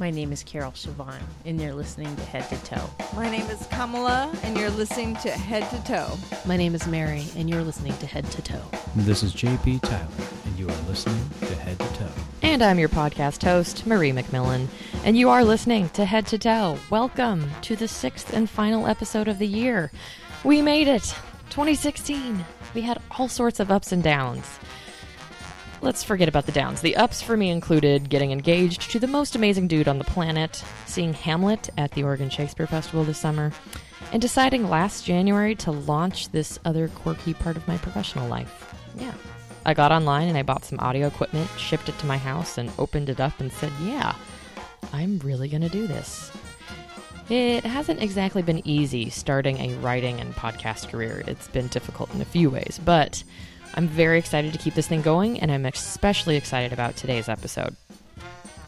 My name is Carol Siobhan, and you're listening to Head to Toe. My name is Kamala, and you're listening to Head to Toe. My name is Mary, and you're listening to Head to Toe. This is JP Tyler, and you are listening to Head to Toe. And I'm your podcast host, Marie McMillan, and you are listening to Head to Toe. Welcome to the sixth and final episode of the year. We made it! 2016. We had all sorts of ups and downs. Let's forget about the downs. The ups for me included getting engaged to the most amazing dude on the planet, seeing Hamlet at the Oregon Shakespeare Festival this summer, and deciding last January to launch this other quirky part of my professional life. Yeah. I got online and I bought some audio equipment, shipped it to my house, and opened it up and said, Yeah, I'm really going to do this. It hasn't exactly been easy starting a writing and podcast career. It's been difficult in a few ways, but I'm very excited to keep this thing going, and I'm especially excited about today's episode.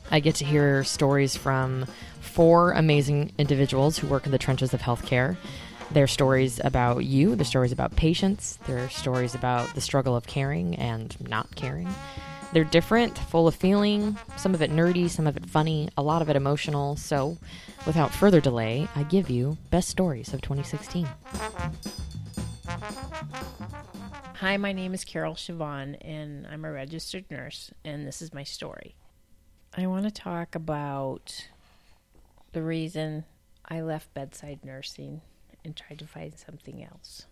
I get to hear stories from four amazing individuals who work in the trenches of healthcare. Their stories about you, their stories about patients, their stories about the struggle of caring and not caring. They're different, full of feeling, some of it nerdy, some of it funny, a lot of it emotional. So, without further delay, I give you Best Stories of 2016. Hi, my name is Carol Siobhan, and I'm a registered nurse, and this is my story. I want to talk about the reason I left bedside nursing and tried to find something else.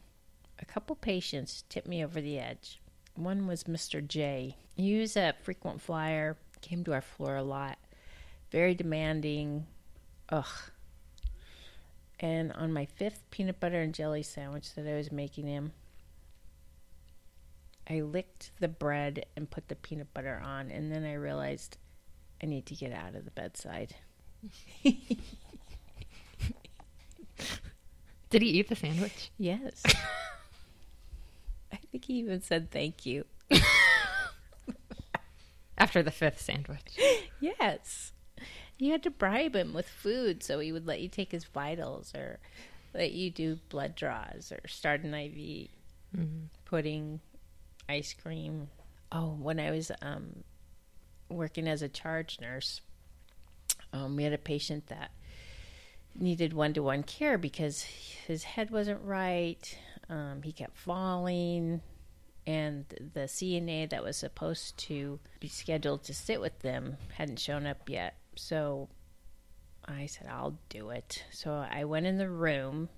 A couple patients tipped me over the edge. One was Mr. J. He was a frequent flyer, came to our floor a lot, very demanding. Ugh. And on my fifth peanut butter and jelly sandwich that I was making him, I licked the bread and put the peanut butter on, and then I realized I need to get out of the bedside. Did he eat the sandwich? Yes. I think he even said thank you. After the fifth sandwich. Yes. You had to bribe him with food so he would let you take his vitals or let you do blood draws or start an IV, Mm-hmm. pudding, ice cream. Oh, when I was um, working as a charge nurse, um, we had a patient that needed one to one care because his head wasn't right. Um, he kept falling, and the CNA that was supposed to be scheduled to sit with them hadn't shown up yet. So I said, I'll do it. So I went in the room,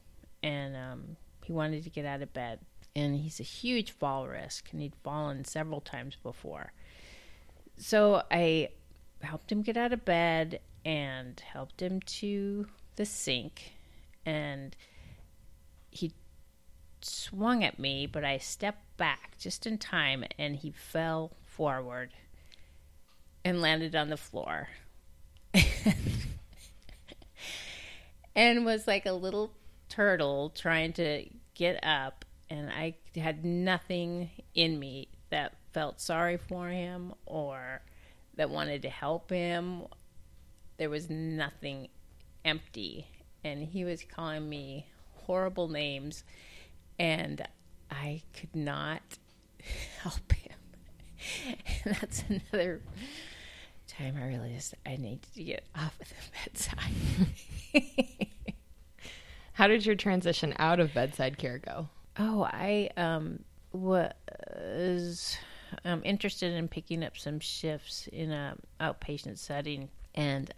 and um, he wanted to get out of bed. And he's a huge fall risk, and he'd fallen several times before. So I helped him get out of bed and helped him to the sink. And he swung at me, but I stepped back just in time, and he fell forward and landed on the floor. and was like a little turtle trying to get up and I had nothing in me that felt sorry for him or that wanted to help him. There was nothing empty and he was calling me horrible names and I could not help him. And that's another time I realized I needed to get off of the bedside. How did your transition out of bedside care go? Oh, I um, was um, interested in picking up some shifts in a outpatient setting, and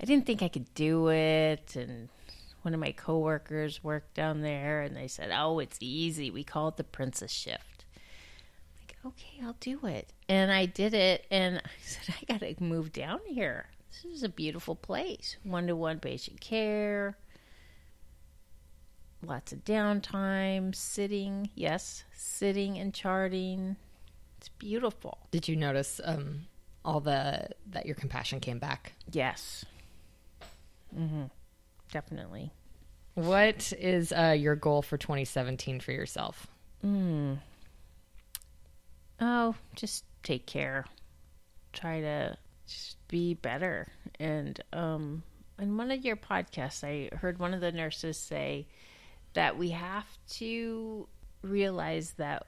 I didn't think I could do it. And one of my coworkers worked down there, and they said, "Oh, it's easy. We call it the princess shift." Like, okay, I'll do it, and I did it. And I said, "I got to move down here. This is a beautiful place. One-to-one patient care." Lots of downtime, sitting, yes, sitting and charting. It's beautiful. Did you notice um, all the that your compassion came back? Yes. Mm-hmm. Definitely. What is uh, your goal for 2017 for yourself? Mm. Oh, just take care. Try to just be better. And um, in one of your podcasts, I heard one of the nurses say that we have to realize that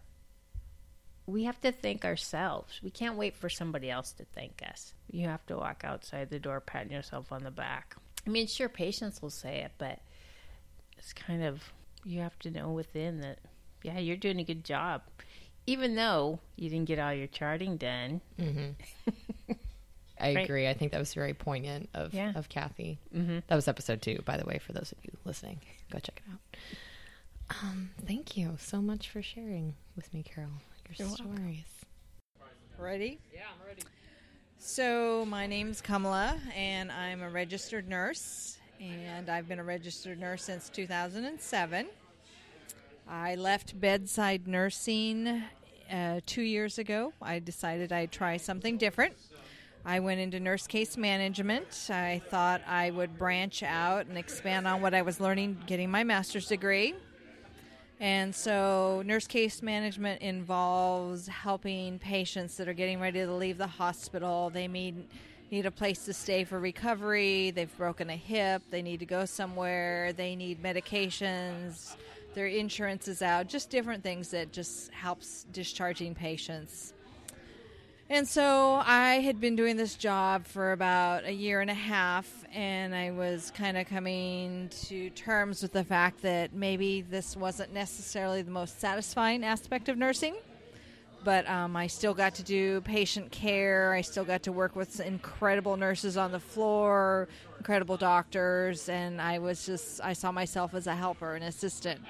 we have to thank ourselves. We can't wait for somebody else to thank us. You have to walk outside the door patting yourself on the back. I mean, sure, patients will say it, but it's kind of, you have to know within that, yeah, you're doing a good job. Even though you didn't get all your charting done. I Right. agree. I think that was very poignant of Yeah. of Kathy. Mm-hmm. That was episode two, by the way, for those of you listening. Go check it out. Um, thank you so much for sharing with me, Carol, your You're welcome. stories. Ready? Yeah, I'm ready. So, my name's Kamala, and I'm a registered nurse, and I've been a registered nurse since 2007. I left bedside nursing uh, two years ago. I decided I'd try something different. I went into nurse case management. I thought I would branch out and expand on what I was learning getting my master's degree. And so, nurse case management involves helping patients that are getting ready to leave the hospital. They need need a place to stay for recovery. They've broken a hip. They need to go somewhere. They need medications. Their insurance is out. Just different things that just helps discharging patients. And so I had been doing this job for about a year and a half, and I was kind of coming to terms with the fact that maybe this wasn't necessarily the most satisfying aspect of nursing. But um, I still got to do patient care. I still got to work with incredible nurses on the floor, incredible doctors, and I was just, I saw myself as a helper, an assistant.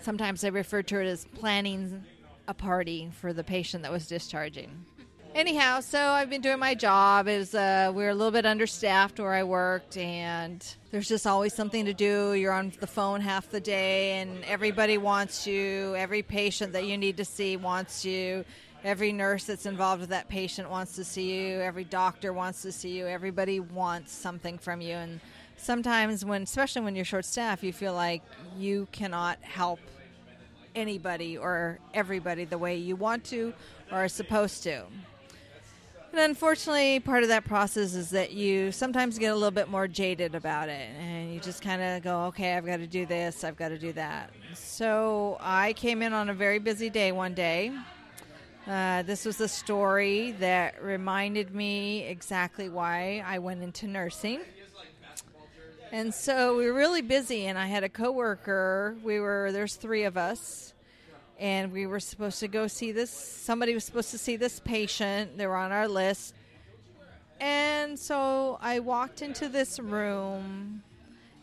Sometimes I referred to it as planning a party for the patient that was discharging. Anyhow, so I've been doing my job. Is uh, we're a little bit understaffed where I worked, and there's just always something to do. You're on the phone half the day, and everybody wants you. Every patient that you need to see wants you. Every nurse that's involved with that patient wants to see you. Every doctor wants to see you. Everybody wants something from you, and sometimes when, especially when you're short staffed, you feel like you cannot help anybody or everybody the way you want to or are supposed to. And unfortunately, part of that process is that you sometimes get a little bit more jaded about it, and you just kind of go, okay, I've got to do this, I've got to do that. So I came in on a very busy day one day. Uh, this was a story that reminded me exactly why I went into nursing. And so we were really busy, and I had a coworker. We were there's three of us, and we were supposed to go see this. Somebody was supposed to see this patient. They were on our list, and so I walked into this room,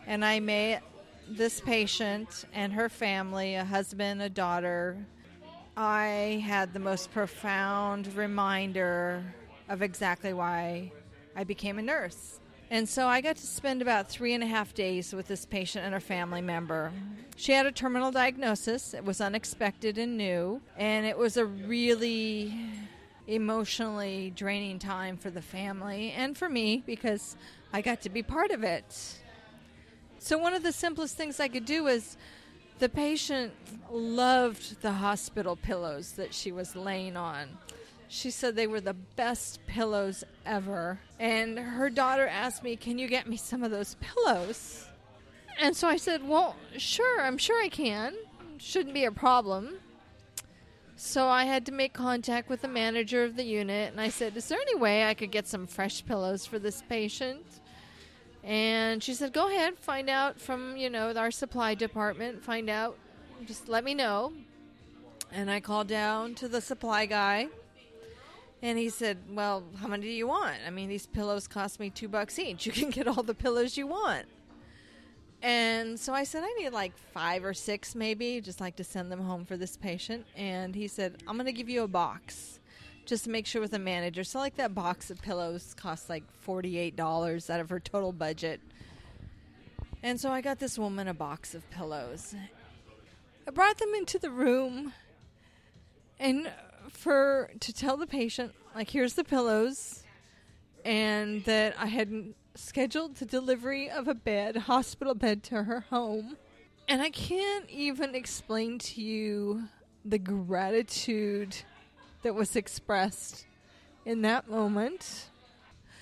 and I met this patient and her family, a husband, a daughter. I had the most profound reminder of exactly why I became a nurse. And so I got to spend about three and a half days with this patient and her family member. She had a terminal diagnosis. It was unexpected and new. And it was a really emotionally draining time for the family and for me because I got to be part of it. So, one of the simplest things I could do was the patient loved the hospital pillows that she was laying on. She said they were the best pillows ever. And her daughter asked me, Can you get me some of those pillows? And so I said, Well, sure, I'm sure I can. Shouldn't be a problem. So I had to make contact with the manager of the unit and I said, Is there any way I could get some fresh pillows for this patient? And she said, Go ahead, find out from, you know, our supply department, find out, just let me know. And I called down to the supply guy and he said, Well, how many do you want? I mean, these pillows cost me two bucks each. You can get all the pillows you want. And so I said, I need like five or six, maybe, just like to send them home for this patient. And he said, I'm going to give you a box just to make sure with the manager. So, like, that box of pillows cost like $48 out of her total budget. And so I got this woman a box of pillows. I brought them into the room and for to tell the patient like here's the pillows and that I had scheduled the delivery of a bed, hospital bed to her home. And I can't even explain to you the gratitude that was expressed in that moment.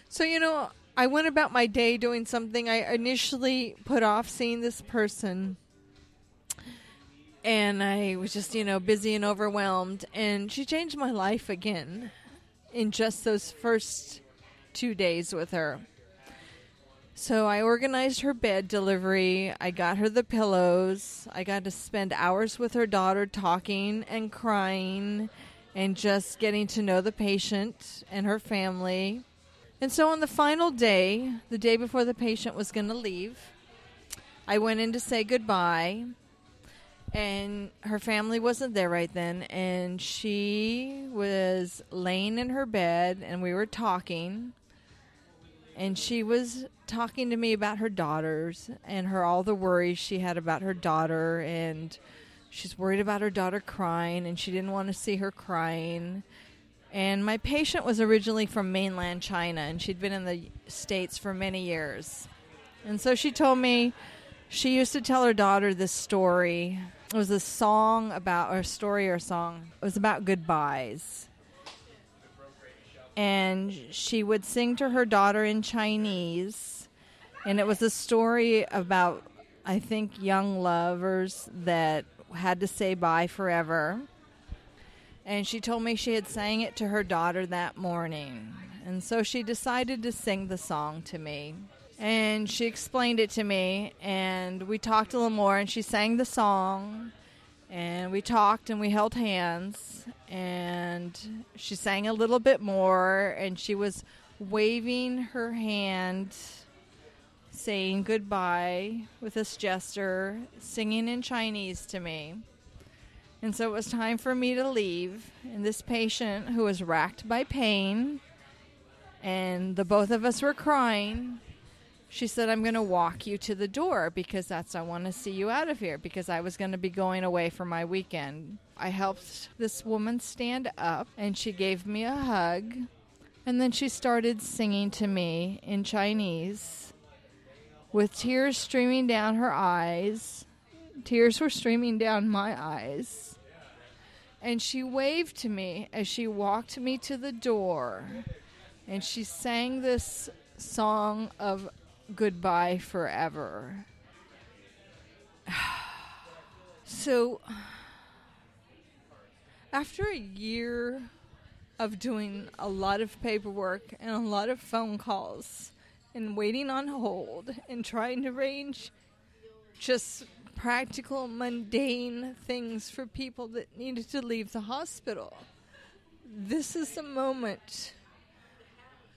So, you know, I went about my day doing something I initially put off seeing this person. And I was just, you know, busy and overwhelmed. And she changed my life again in just those first two days with her. So I organized her bed delivery. I got her the pillows. I got to spend hours with her daughter talking and crying and just getting to know the patient and her family. And so on the final day, the day before the patient was going to leave, I went in to say goodbye and her family wasn't there right then. And she was laying in her bed and we were talking. And she was talking to me about her daughters and her all the worries she had about her daughter. And she's worried about her daughter crying and she didn't want to see her crying. And my patient was originally from mainland China and she'd been in the states for many years. And so she told me she used to tell her daughter this story it was a song about, or a story or a song. It was about goodbyes. And she would sing to her daughter in Chinese. And it was a story about, I think, young lovers that had to say bye forever. And she told me she had sang it to her daughter that morning. And so she decided to sing the song to me and she explained it to me and we talked a little more and she sang the song and we talked and we held hands and she sang a little bit more and she was waving her hand saying goodbye with this gesture singing in chinese to me. And so it was time for me to leave and this patient who was racked by pain and the both of us were crying she said, I'm going to walk you to the door because that's, I want to see you out of here because I was going to be going away for my weekend. I helped this woman stand up and she gave me a hug. And then she started singing to me in Chinese with tears streaming down her eyes. Tears were streaming down my eyes. And she waved to me as she walked me to the door. And she sang this song of goodbye forever. So, after a year of doing a lot of paperwork and a lot of phone calls and waiting on hold and trying to arrange just practical, mundane things for people that needed to leave the hospital, this is a moment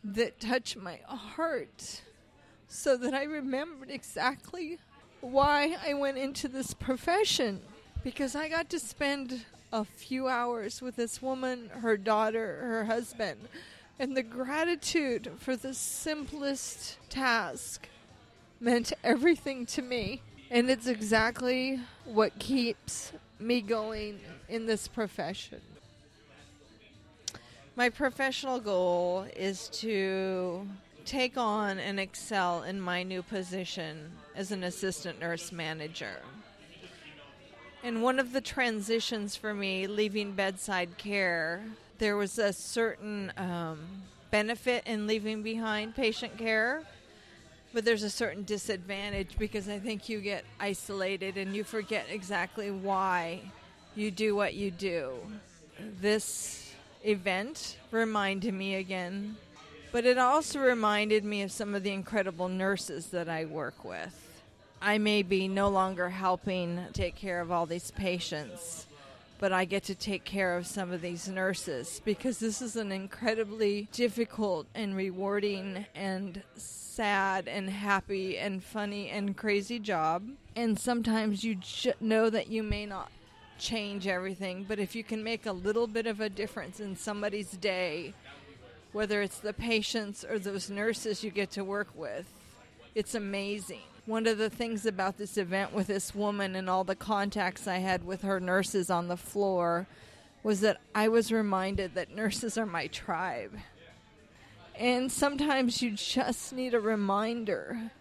that touched my heart so that I remembered exactly why I went into this profession. Because I got to spend a few hours with this woman, her daughter, her husband, and the gratitude for the simplest task meant everything to me. And it's exactly what keeps me going in this profession. My professional goal is to take on and excel in my new position as an assistant nurse manager. And one of the transitions for me leaving bedside care, there was a certain um, benefit in leaving behind patient care, but there's a certain disadvantage because I think you get isolated and you forget exactly why you do what you do. This event reminded me again but it also reminded me of some of the incredible nurses that I work with. I may be no longer helping take care of all these patients, but I get to take care of some of these nurses because this is an incredibly difficult and rewarding and sad and happy and funny and crazy job. And sometimes you j- know that you may not change everything, but if you can make a little bit of a difference in somebody's day, whether it's the patients or those nurses you get to work with. It's amazing. One of the things about this event with this woman and all the contacts I had with her nurses on the floor was that I was reminded that nurses are my tribe. And sometimes you just need a reminder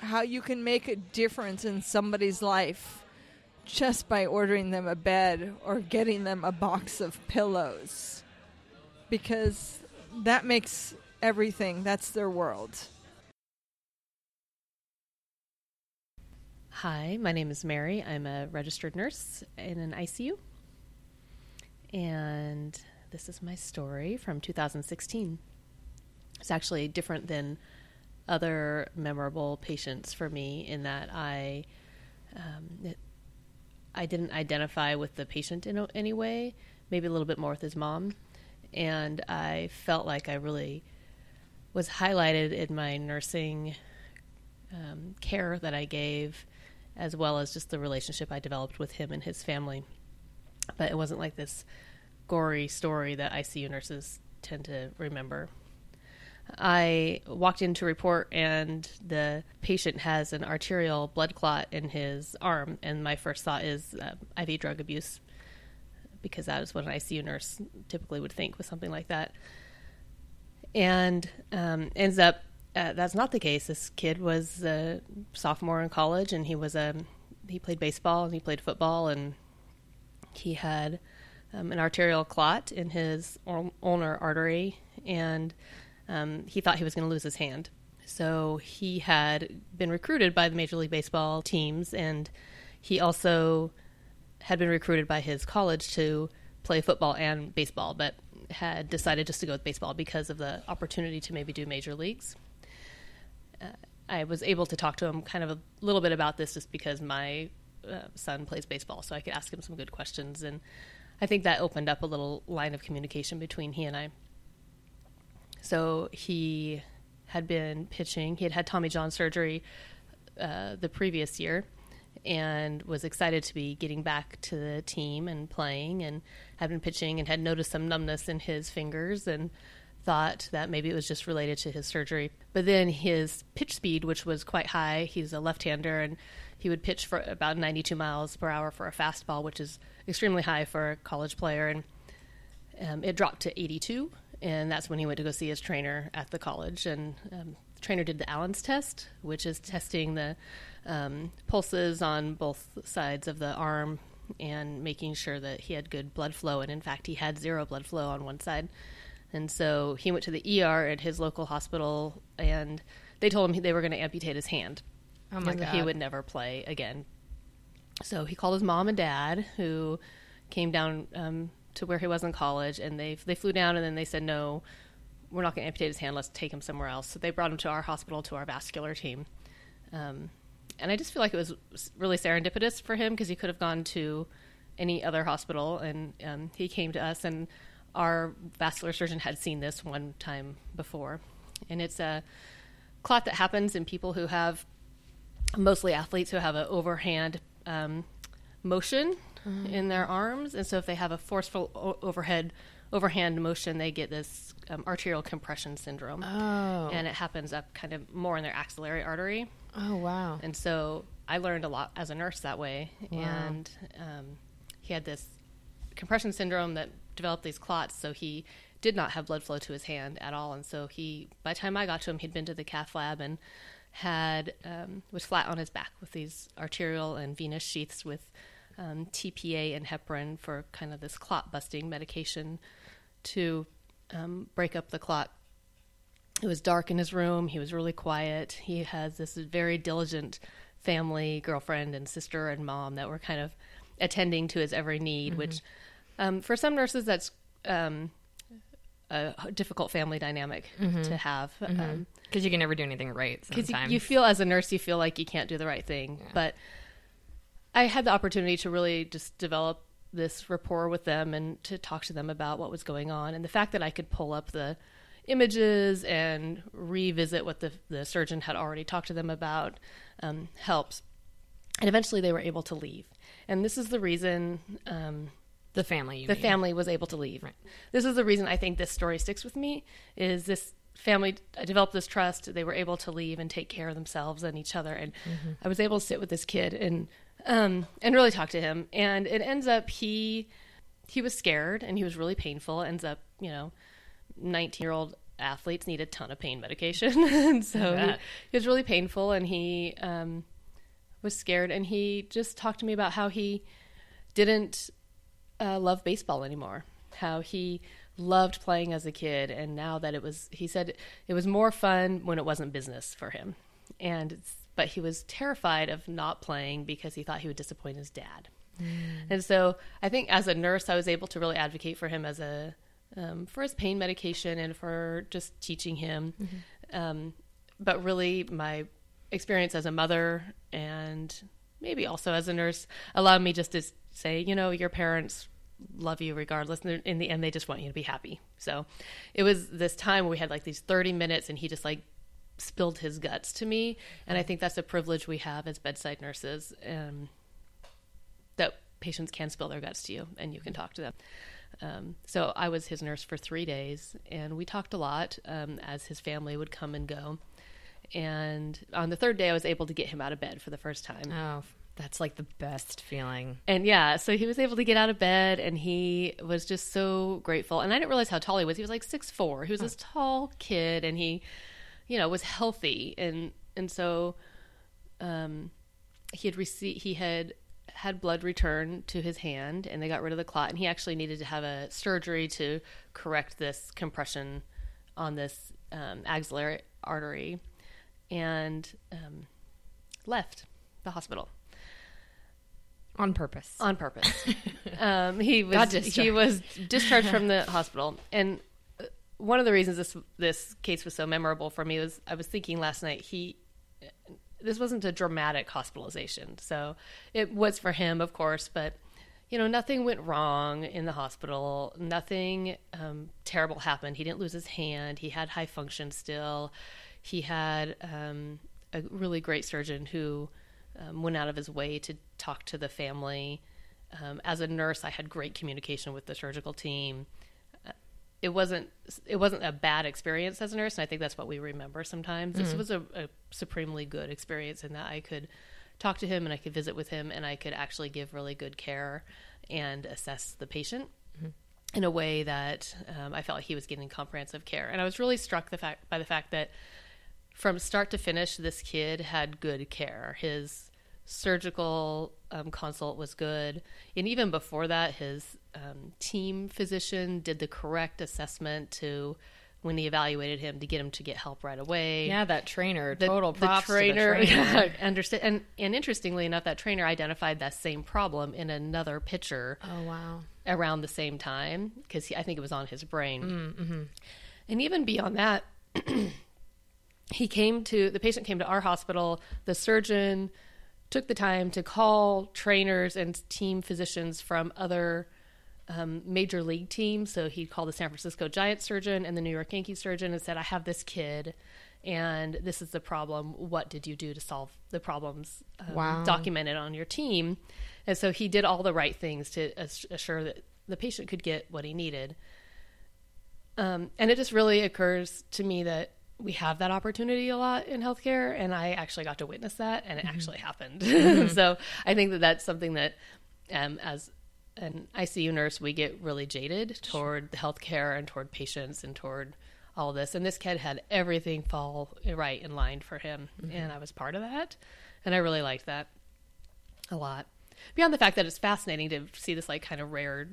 how you can make a difference in somebody's life just by ordering them a bed or getting them a box of pillows because that makes everything. That's their world. Hi, my name is Mary. I'm a registered nurse in an ICU. And this is my story from 2016. It's actually different than other memorable patients for me in that I um, it, I didn't identify with the patient in any way, maybe a little bit more with his mom. And I felt like I really was highlighted in my nursing um, care that I gave as well as just the relationship I developed with him and his family. But it wasn't like this gory story that ICU nurses tend to remember. I walked in to report, and the patient has an arterial blood clot in his arm. And my first thought is uh, IV drug abuse, because that is what an ICU nurse typically would think with something like that. And um, ends up uh, that's not the case. This kid was a sophomore in college, and he was a he played baseball and he played football, and he had um, an arterial clot in his ulnar artery, and um, he thought he was going to lose his hand. So he had been recruited by the Major League Baseball teams, and he also had been recruited by his college to play football and baseball, but had decided just to go with baseball because of the opportunity to maybe do major leagues uh, I was able to talk to him kind of a little bit about this just because my uh, son plays baseball, so I could ask him some good questions. And I think that opened up a little line of communication between he and I. So he had been pitching, he had had Tommy John surgery uh, the previous year and was excited to be getting back to the team and playing and had been pitching and had noticed some numbness in his fingers and thought that maybe it was just related to his surgery. But then his pitch speed, which was quite high, he's a left hander and he would pitch for about 92 miles per hour for a fastball, which is extremely high for a college player. And um, it dropped to 82. And that's when he went to go see his trainer at the college. And um, the trainer did the Allen's test, which is testing the um, pulses on both sides of the arm and making sure that he had good blood flow. And in fact, he had zero blood flow on one side. And so he went to the ER at his local hospital, and they told him they were going to amputate his hand. Oh my god! He would never play again. So he called his mom and dad, who came down um, to where he was in college, and they they flew down, and then they said, "No, we're not going to amputate his hand. Let's take him somewhere else." So they brought him to our hospital, to our vascular team. Um, and I just feel like it was really serendipitous for him because he could have gone to any other hospital, and um, he came to us and our vascular surgeon had seen this one time before. And it's a clot that happens in people who have, mostly athletes who have an overhand um, motion mm-hmm. in their arms. And so if they have a forceful o- overhead, overhand motion, they get this um, arterial compression syndrome. Oh. And it happens up kind of more in their axillary artery. Oh, wow. And so I learned a lot as a nurse that way. Wow. And um, he had this compression syndrome that developed these clots, so he did not have blood flow to his hand at all. And so he, by the time I got to him, he'd been to the cath lab and had um, was flat on his back with these arterial and venous sheaths with um, TPA and heparin for kind of this clot busting medication to um, break up the clot. It was dark in his room. He was really quiet. He has this very diligent family, girlfriend, and sister and mom that were kind of attending to his every need, mm-hmm. which um, for some nurses, that's um, a difficult family dynamic mm-hmm. to have because mm-hmm. um, you can never do anything right. Because you, you, feel as a nurse, you feel like you can't do the right thing. Yeah. But I had the opportunity to really just develop this rapport with them and to talk to them about what was going on, and the fact that I could pull up the images and revisit what the the surgeon had already talked to them about um, helps. And eventually, they were able to leave. And this is the reason. Um, the family. the mean. family was able to leave. Right. This is the reason I think this story sticks with me. Is this family developed this trust? They were able to leave and take care of themselves and each other, and mm-hmm. I was able to sit with this kid and um, and really talk to him. And it ends up he he was scared and he was really painful. Ends up you know, nineteen year old athletes need a ton of pain medication, and so he, he, was really painful and he um, was scared and he just talked to me about how he didn't uh, love baseball anymore. How he loved playing as a kid, and now that it was, he said it was more fun when it wasn't business for him. And it's but he was terrified of not playing because he thought he would disappoint his dad. And so I think as a nurse, I was able to really advocate for him as a um, for his pain medication and for just teaching him. Um, but really, my experience as a mother and maybe also as a nurse allowed me just to say, you know, your parents love you regardless. And in the end, they just want you to be happy. So it was this time where we had like these 30 minutes and he just like spilled his guts to me. And I think that's a privilege we have as bedside nurses. Um, that patients can spill their guts to you and you can talk to them. Um, so I was his nurse for three days, and we talked a lot um, as his family would come and go. And on the third day, I was able to get him out of bed for the first time. Oh, that's like the best feeling. And yeah, so he was able to get out of bed, and he was just so grateful. And I didn't realize how tall he was. He was like six four. He was this tall kid, and he, you know, was healthy. And and so, um, he had received he had had blood return to his hand, and they got rid of the clot. And he actually needed to have a surgery to correct this compression on this um, axillary artery, and um, left the hospital On purpose. on purpose. um, he was he discharged. was discharged from the hospital, and uh, one of the reasons this this case was so memorable for me was I was thinking last night he. This wasn't a dramatic hospitalization, so it was for him, of course, but you know, nothing went wrong in the hospital. Nothing um, terrible happened. He didn't lose his hand. He had high function still. He had um, a really great surgeon who um, went out of his way to talk to the family. Um, as a nurse, I had great communication with the surgical team. It wasn't it wasn't a bad experience as a nurse, and I think that's what we remember sometimes. This was a, a supremely good experience in that I could talk to him and I could visit with him and I could actually give really good care and assess the patient in a way that um, I felt like he was getting comprehensive care. And I was really struck the fact by the fact that from start to finish, this kid had good care. His surgical um, consult was good, and even before that, his um, team physician did the correct assessment to when he evaluated him to get him to get help right away yeah, that trainer. the, total the props trainer, to the trainer. yeah, understand and and interestingly enough that trainer identified that same problem in another pitcher oh wow. around the same time because I think it was on his brain Mm-hmm. and even beyond that he came to the patient came to our hospital the surgeon took the time to call trainers and team physicians from other um, major league teams. So he called the San Francisco Giants surgeon and the New York Yankees surgeon and said, I have this kid and this is the problem. What did you do to solve the problems um, Wow. documented on your team? And so he did all the right things to assure that the patient could get what he needed. Um, and it just really occurs to me that we have that opportunity a lot in healthcare, and I actually got to witness that, and it mm-hmm. actually happened. Mm-hmm. so I think that that's something that, um, as an ICU nurse, we get really jaded toward the healthcare and toward patients and toward all this. And this kid had everything fall right in line for him, mm-hmm. and I was part of that, and I really liked that a lot. Beyond the fact that it's fascinating to see this like kind of rare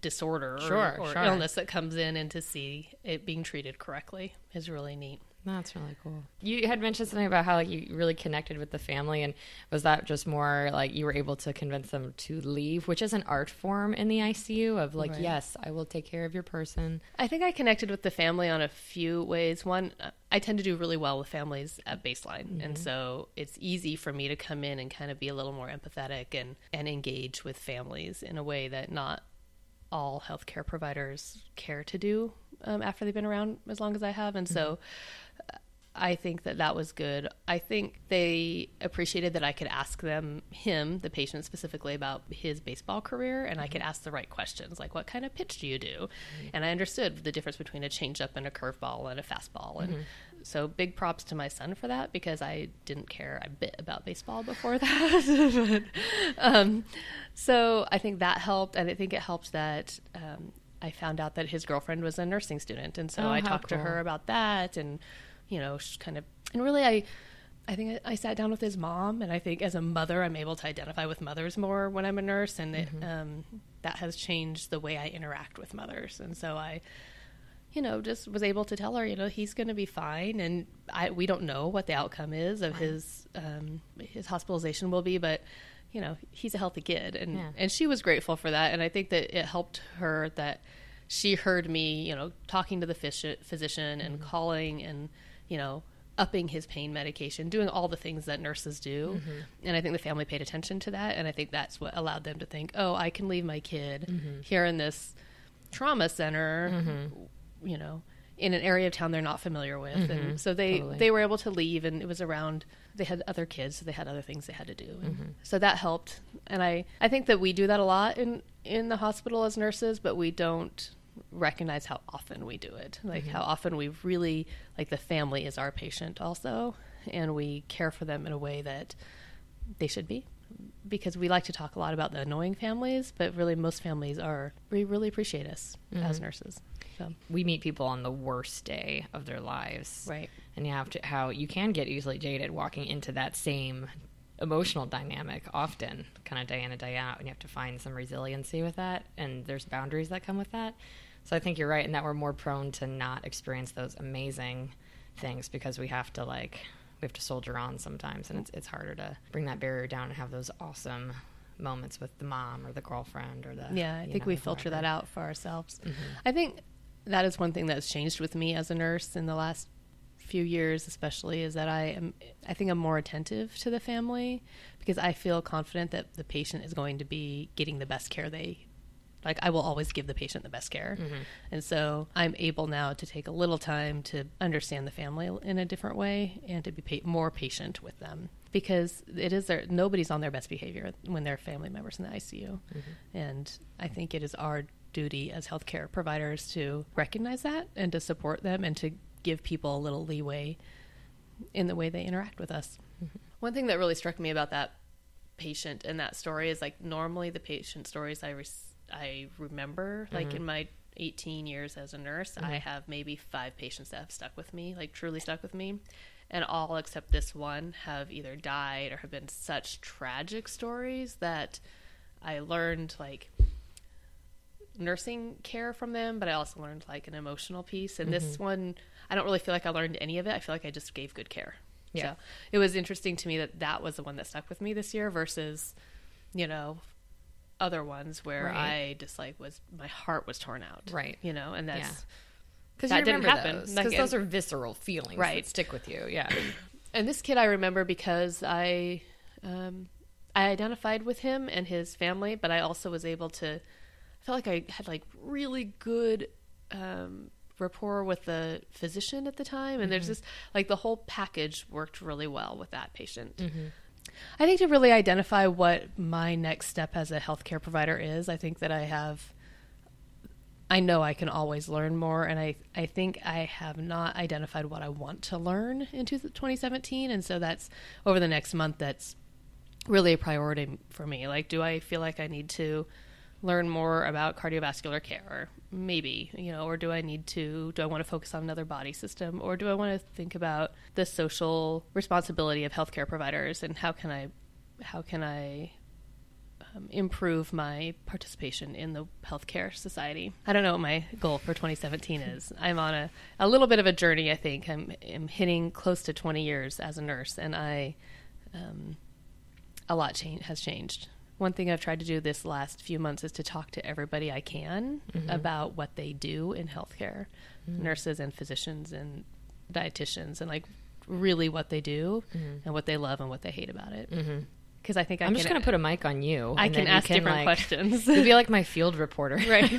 disorder or, Sure, or sure. illness that comes in and to see it being treated correctly is really neat. That's really cool. You had mentioned something about how like you really connected with the family, and was that just more like you were able to convince them to leave, which is an art form in the ICU of like, Right. yes, I will take care of your person. I think I connected with the family on a few ways. One, I tend to do really well with families at baseline, and mm-hmm. so it's easy for me to come in and kind of be a little more empathetic and and engage with families in a way that not all healthcare providers care to do um, after they've been around as long as I have, and so. Mm-hmm. I think that that was good. I think they appreciated that I could ask them, him, the patient specifically, about his baseball career, and I could mm-hmm. ask the right questions, like what kind of pitch do you do? Mm-hmm. And I understood the difference between a changeup and a curveball and a fastball. And so, big props to my son for that because I didn't care a bit about baseball before that. but, um, so I think that helped, and I think it helped that. Um, I found out that his girlfriend was a nursing student, and so Oh, I talked to her about that, and you know, kind of, and really, I, I think I, I sat down with his mom, and I think as a mother, I'm able to identify with mothers more when I'm a nurse, and it, um, that has changed the way I interact with mothers, and so I, you know, just was able to tell her, you know, he's going to be fine, and I we don't know what the outcome is of his um, his hospitalization will be, but you know, he's a healthy kid, and Yeah. and she was grateful for that, and I think that it helped her that she heard me, you know, talking to the phys- physician and mm-hmm. calling and you know upping his pain medication, doing all the things that nurses do, mm-hmm. and I think the family paid attention to that, and I think that's what allowed them to think, oh, I can leave my kid mm-hmm. here in this trauma center, you know, in an area of town they're not familiar with, and mm-hmm. so they Totally. they were able to leave, and it was around. They had other kids, so they had other things they had to do, and mm-hmm. so that helped. And I I think that we do that a lot in in the hospital as nurses, but we don't recognize how often we do it like mm-hmm. how often we really like the family is our patient also and we care for them in a way that they should be because we like to talk a lot about the annoying families but really most families are we really appreciate us mm-hmm. as nurses so we meet people on the worst day of their lives. Right. And you have to, how you can get easily jaded walking into that same emotional dynamic often, kind of day in and day out. And you have to find some resiliency with that. And there's boundaries that come with that. So I think you're right in that we're more prone to not experience those amazing things because we have to, like, we have to soldier on sometimes. And it's, it's harder to bring that barrier down and have those awesome moments with the mom or the girlfriend or the. yeah i think know, we filter whoever. that out for ourselves mm-hmm. i think that is one thing that's changed with me as a nurse in the last few years especially is that i am i think i'm more attentive to the family because i feel confident that the patient is going to be getting the best care they like i will always give the patient the best care. Mm-hmm. And so i'm able now to take a little time to understand the family in a different way and to be pa- more patient with them. Because it is their nobody's on their best behavior when they're family members in the icu mm-hmm. and i think it is our duty as healthcare providers to recognize that and to support them and to give people a little leeway in the way they interact with us. Mm-hmm. One thing that really struck me about that patient and that story is like normally the patient stories I res- I remember like mm-hmm. in my 18 years as a nurse, I mm-hmm. have maybe 5 patients that have stuck with me, like truly stuck with me. And all except this one have either died or have been such tragic stories that I learned like nursing care from them, but I also learned like an emotional piece. And this mm-hmm. one, I don't really feel like I learned any of it. I feel like I just gave good care. Yeah. So it was interesting to me that that was the one that stuck with me this year versus, you know, other ones where Right. I just like was my heart was torn out. Right. You know, and that's Yeah. Because That didn't happen. those. Like, Because those and- are visceral feelings Right. that stick with you. Yeah. and this kid I remember because I um, I identified with him and his family, but I also was able to I felt like I had like really good um, rapport with the physician at the time, and there's just like the whole package worked really well with that patient. I think to really identify what my next step as a healthcare provider is, I think that I have I know I can always learn more, and I, I think I have not identified what I want to learn in 2017, and so that's over the next month. That's really a priority for me. Like, do I feel like I need to learn more about cardiovascular care? or Maybe, you know, or do I need to? Do I want to focus on another body system, or do I want to think about the social responsibility of healthcare providers and how can I, how can I um, improve my participation in the healthcare society. I don't know what my goal for 2017 is. I'm on a, a little bit of a journey, I think. I'm, I'm hitting close to 20 years as a nurse, and I, um, a lot change, has changed. One thing I've tried to do this last few months is to talk to everybody I can mm-hmm. about what they do in healthcare, mm-hmm. nurses and physicians and dietitians, and like really what they do mm-hmm. and what they love and what they hate about it. Because I think I I'm can, just going to put a mic on you. I can ask different like- questions. You'd be like my field reporter. right.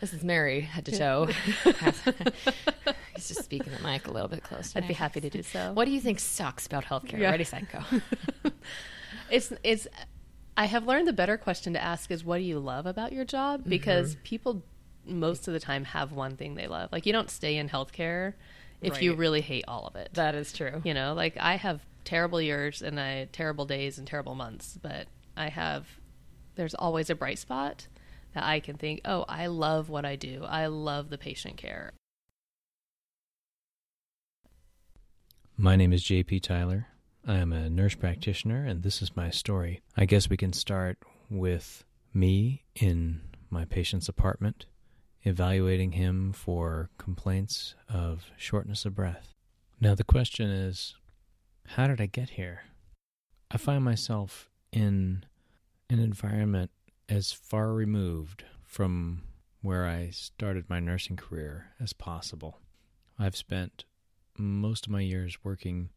This is Mary, head to toe. He's just speaking the mic a little bit closer. I'd be happy to do so. What do you think sucks about healthcare? Yeah. Ready, go. It's it's. I have learned the better question to ask is what do you love about your job mm-hmm. because people most of the time have one thing they love. Like you don't stay in healthcare if you really hate all of it. that is true. You know, like I have terrible years and I terrible days and terrible months, but I have there's always a bright spot that I can think, "Oh, I love what I do. I love the patient care." My name is JP Tyler. I am a nurse practitioner, and this is my story. I guess we can start with me in my patient's apartment evaluating him for complaints of shortness of breath. Now, the question is how did I get here? I find myself in an environment as far removed from where I started my nursing career as possible. I've spent most of my years working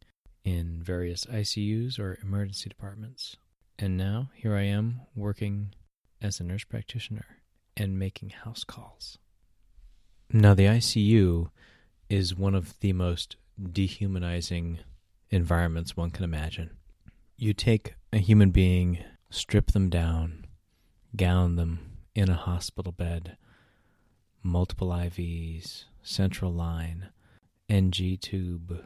in various ICUs or emergency departments. And now here I am working as a nurse practitioner and making house calls. Now, the ICU is one of the most dehumanizing environments one can imagine. You take a human being, strip them down, gown them in a hospital bed, multiple IVs, central line, NG tube,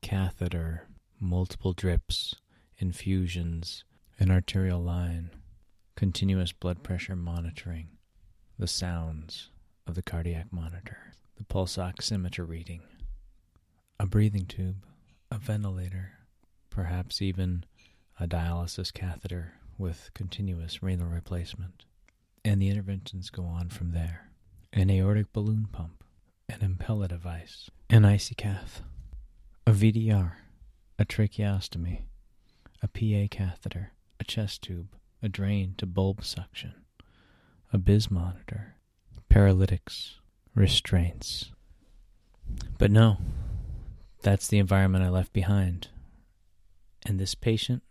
catheter, multiple drips, infusions, an arterial line, continuous blood pressure monitoring, the sounds of the cardiac monitor, the pulse oximeter reading, a breathing tube, a ventilator, perhaps even a dialysis catheter with continuous renal replacement. And the interventions go on from there. An aortic balloon pump, an Impella device, an ICY cath, a VDR, a tracheostomy, a PA catheter, a chest tube, a drain to bulb suction, a BIS monitor, paralytics, restraints. But no, that's the environment I left behind. And this patient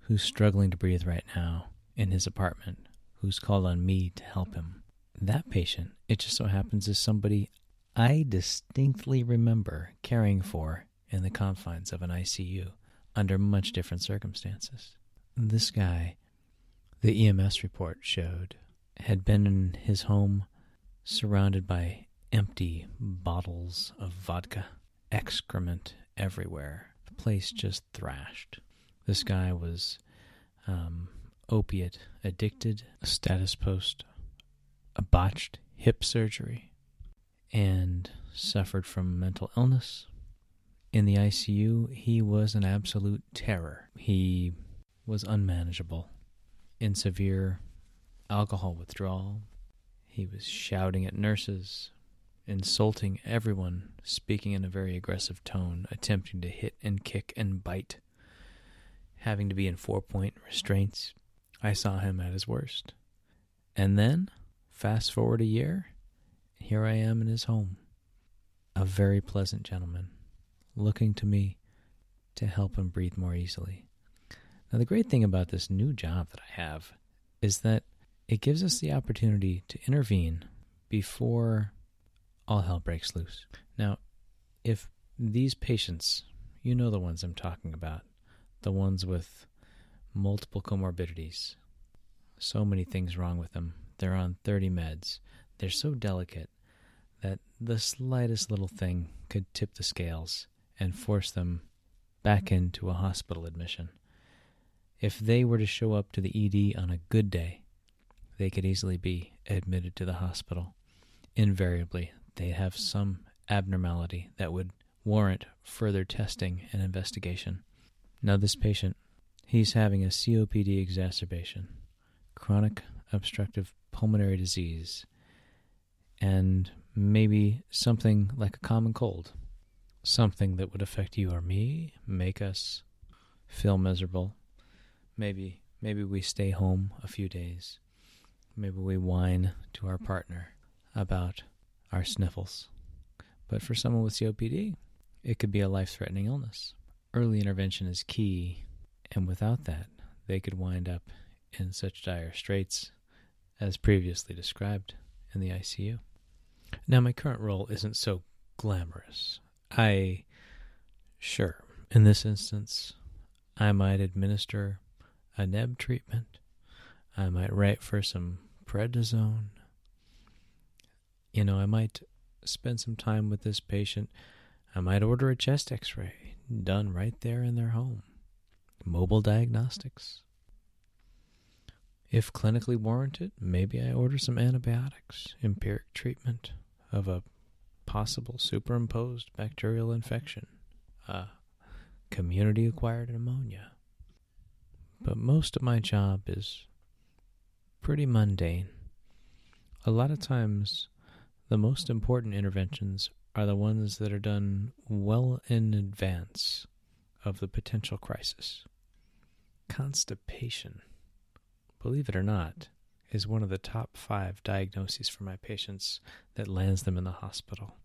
who's struggling to breathe right now in his apartment, who's called on me to help him, that patient, it just so happens, is somebody I distinctly remember caring for in the confines of an ICU under much different circumstances. This guy, the EMS report showed, had been in his home surrounded by empty bottles of vodka, excrement everywhere. The place just thrashed. This guy was um, opiate addicted, a status post, a botched hip surgery, and suffered from mental illness. In the ICU, he was an absolute terror. He was unmanageable. In severe alcohol withdrawal, he was shouting at nurses, insulting everyone, speaking in a very aggressive tone, attempting to hit and kick and bite, having to be in four point restraints. I saw him at his worst. And then, fast forward a year, here I am in his home. A very pleasant gentleman, looking to me to help him breathe more easily. Now, the great thing about this new job that I have is that it gives us the opportunity to intervene before all hell breaks loose. Now, if these patients, you know the ones I'm talking about, the ones with multiple comorbidities, so many things wrong with them, they're on 30 meds, they're so delicate that the slightest little thing could tip the scales and force them back into a hospital admission. If they were to show up to the ED on a good day, they could easily be admitted to the hospital. Invariably, they have some abnormality that would warrant further testing and investigation. Now, this patient, he's having a COPD exacerbation, chronic obstructive pulmonary disease, and maybe something like a common cold, something that would affect you or me, make us feel miserable. Maybe, maybe we stay home a few days Maybe we whine to our partner about our sniffles. But for someone with COPD, it could be a life threatening illness. Early intervention is key, and without that, they could wind up in such dire straits as previously described in the ICU. Now, my current role isn't so glamorous. I, sure, in this instance, I might administer a neb treatment I might write for some prednisone. You know, I might spend some time with this patient. I might order a chest x ray done right there in their home. Mobile diagnostics. If clinically warranted, maybe I order some antibiotics, empiric treatment of a possible superimposed bacterial infection, a community acquired pneumonia. But most of my job is pretty mundane. A lot of times, the most important interventions are the ones that are done well in advance of the potential crisis. Constipation, believe it or not, is one of the top five diagnoses for my patients that lands them in the hospital.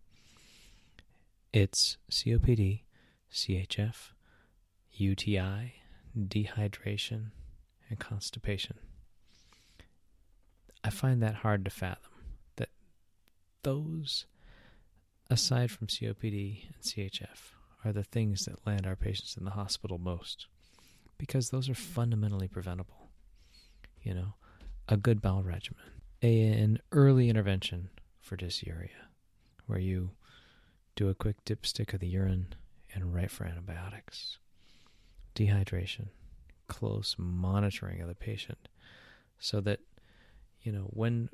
It's COPD, CHF, UTI, dehydration, and constipation. I find that hard to fathom that those, aside from COPD and CHF, are the things that land our patients in the hospital most because those are fundamentally preventable. You know, a good bowel regimen, an early intervention for dysuria, where you do a quick dipstick of the urine and write for antibiotics, dehydration, close monitoring of the patient, so that you know when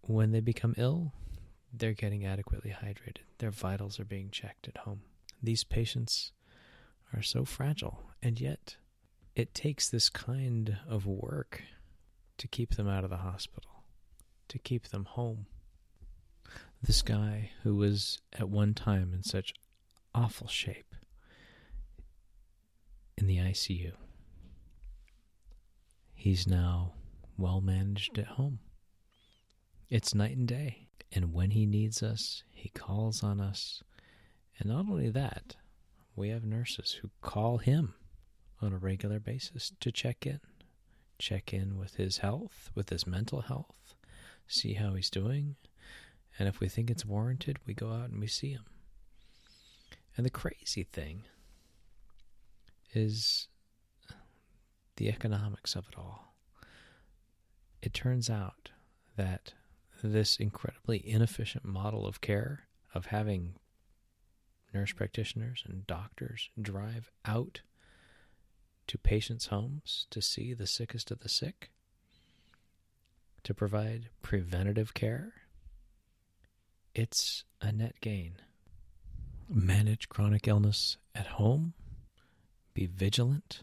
when they become ill, they're getting adequately hydrated. Their vitals are being checked at home. These patients are so fragile, and yet it takes this kind of work to keep them out of the hospital, to keep them home. This guy who was at one time in such awful shape in the ICU, he's now well managed at home. It's night and day. And when he needs us, he calls on us. And not only that, we have nurses who call him on a regular basis to check in check in with his health, with his mental health, see how he's doing, and if we think it's warranted, we go out and we see them. And the crazy thing is the economics of it all. It turns out that this incredibly inefficient model of care, of having nurse practitioners and doctors drive out to patients' homes to see the sickest of the sick, to provide preventative care, it's a net gain. Manage chronic illness at home, be vigilant,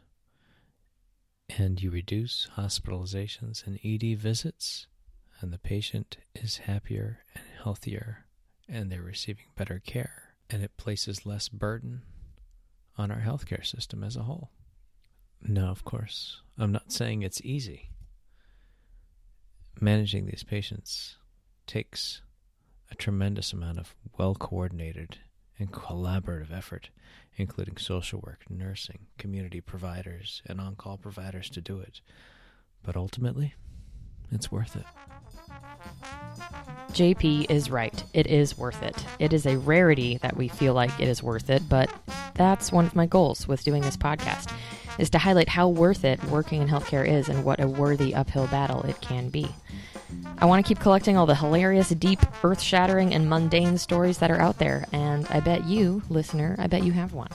and you reduce hospitalizations and ED visits, and the patient is happier and healthier, and they're receiving better care, and it places less burden on our healthcare system as a whole. No, of course. I'm not saying it's easy. Managing these patients takes a tremendous amount of well coordinated and collaborative effort, including social work, nursing, community providers, and on call providers to do it. But ultimately, it's worth it. JP is right. It is worth it. It is a rarity that we feel like it is worth it, but that's one of my goals with doing this podcast is to highlight how worth it working in healthcare is and what a worthy uphill battle it can be. I want to keep collecting all the hilarious, deep, earth shattering, and mundane stories that are out there, and I bet you, listener, I bet you have one.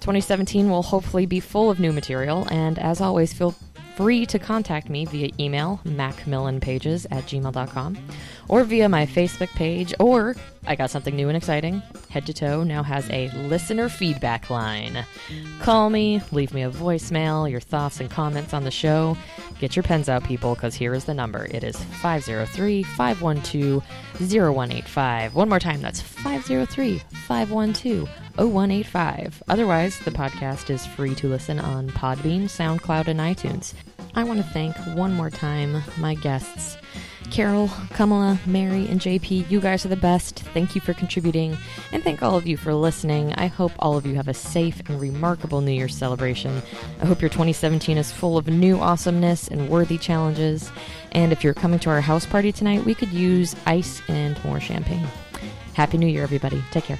2017 will hopefully be full of new material, and as always, feel free to contact me via email, macmillanpages at gmail.com, or via my Facebook page, or I got something new and exciting. Head to Toe now has a listener feedback line. Call me, leave me a voicemail, your thoughts and comments on the show. Get your pens out, people, because here is the number. It is 503 512 0185. One more time, that's 503 512 0185. Otherwise, the podcast is free to listen on Podbean, SoundCloud, and iTunes. I want to thank one more time my guests. Carol, Kamala, Mary, and JP, you guys are the best. Thank you for contributing, and thank all of you for listening. I hope all of you have a safe and remarkable New Year's celebration. I hope your 2017 is full of new awesomeness and worthy challenges. And if you're coming to our house party tonight, we could use ice and more champagne. Happy New Year, everybody. Take care.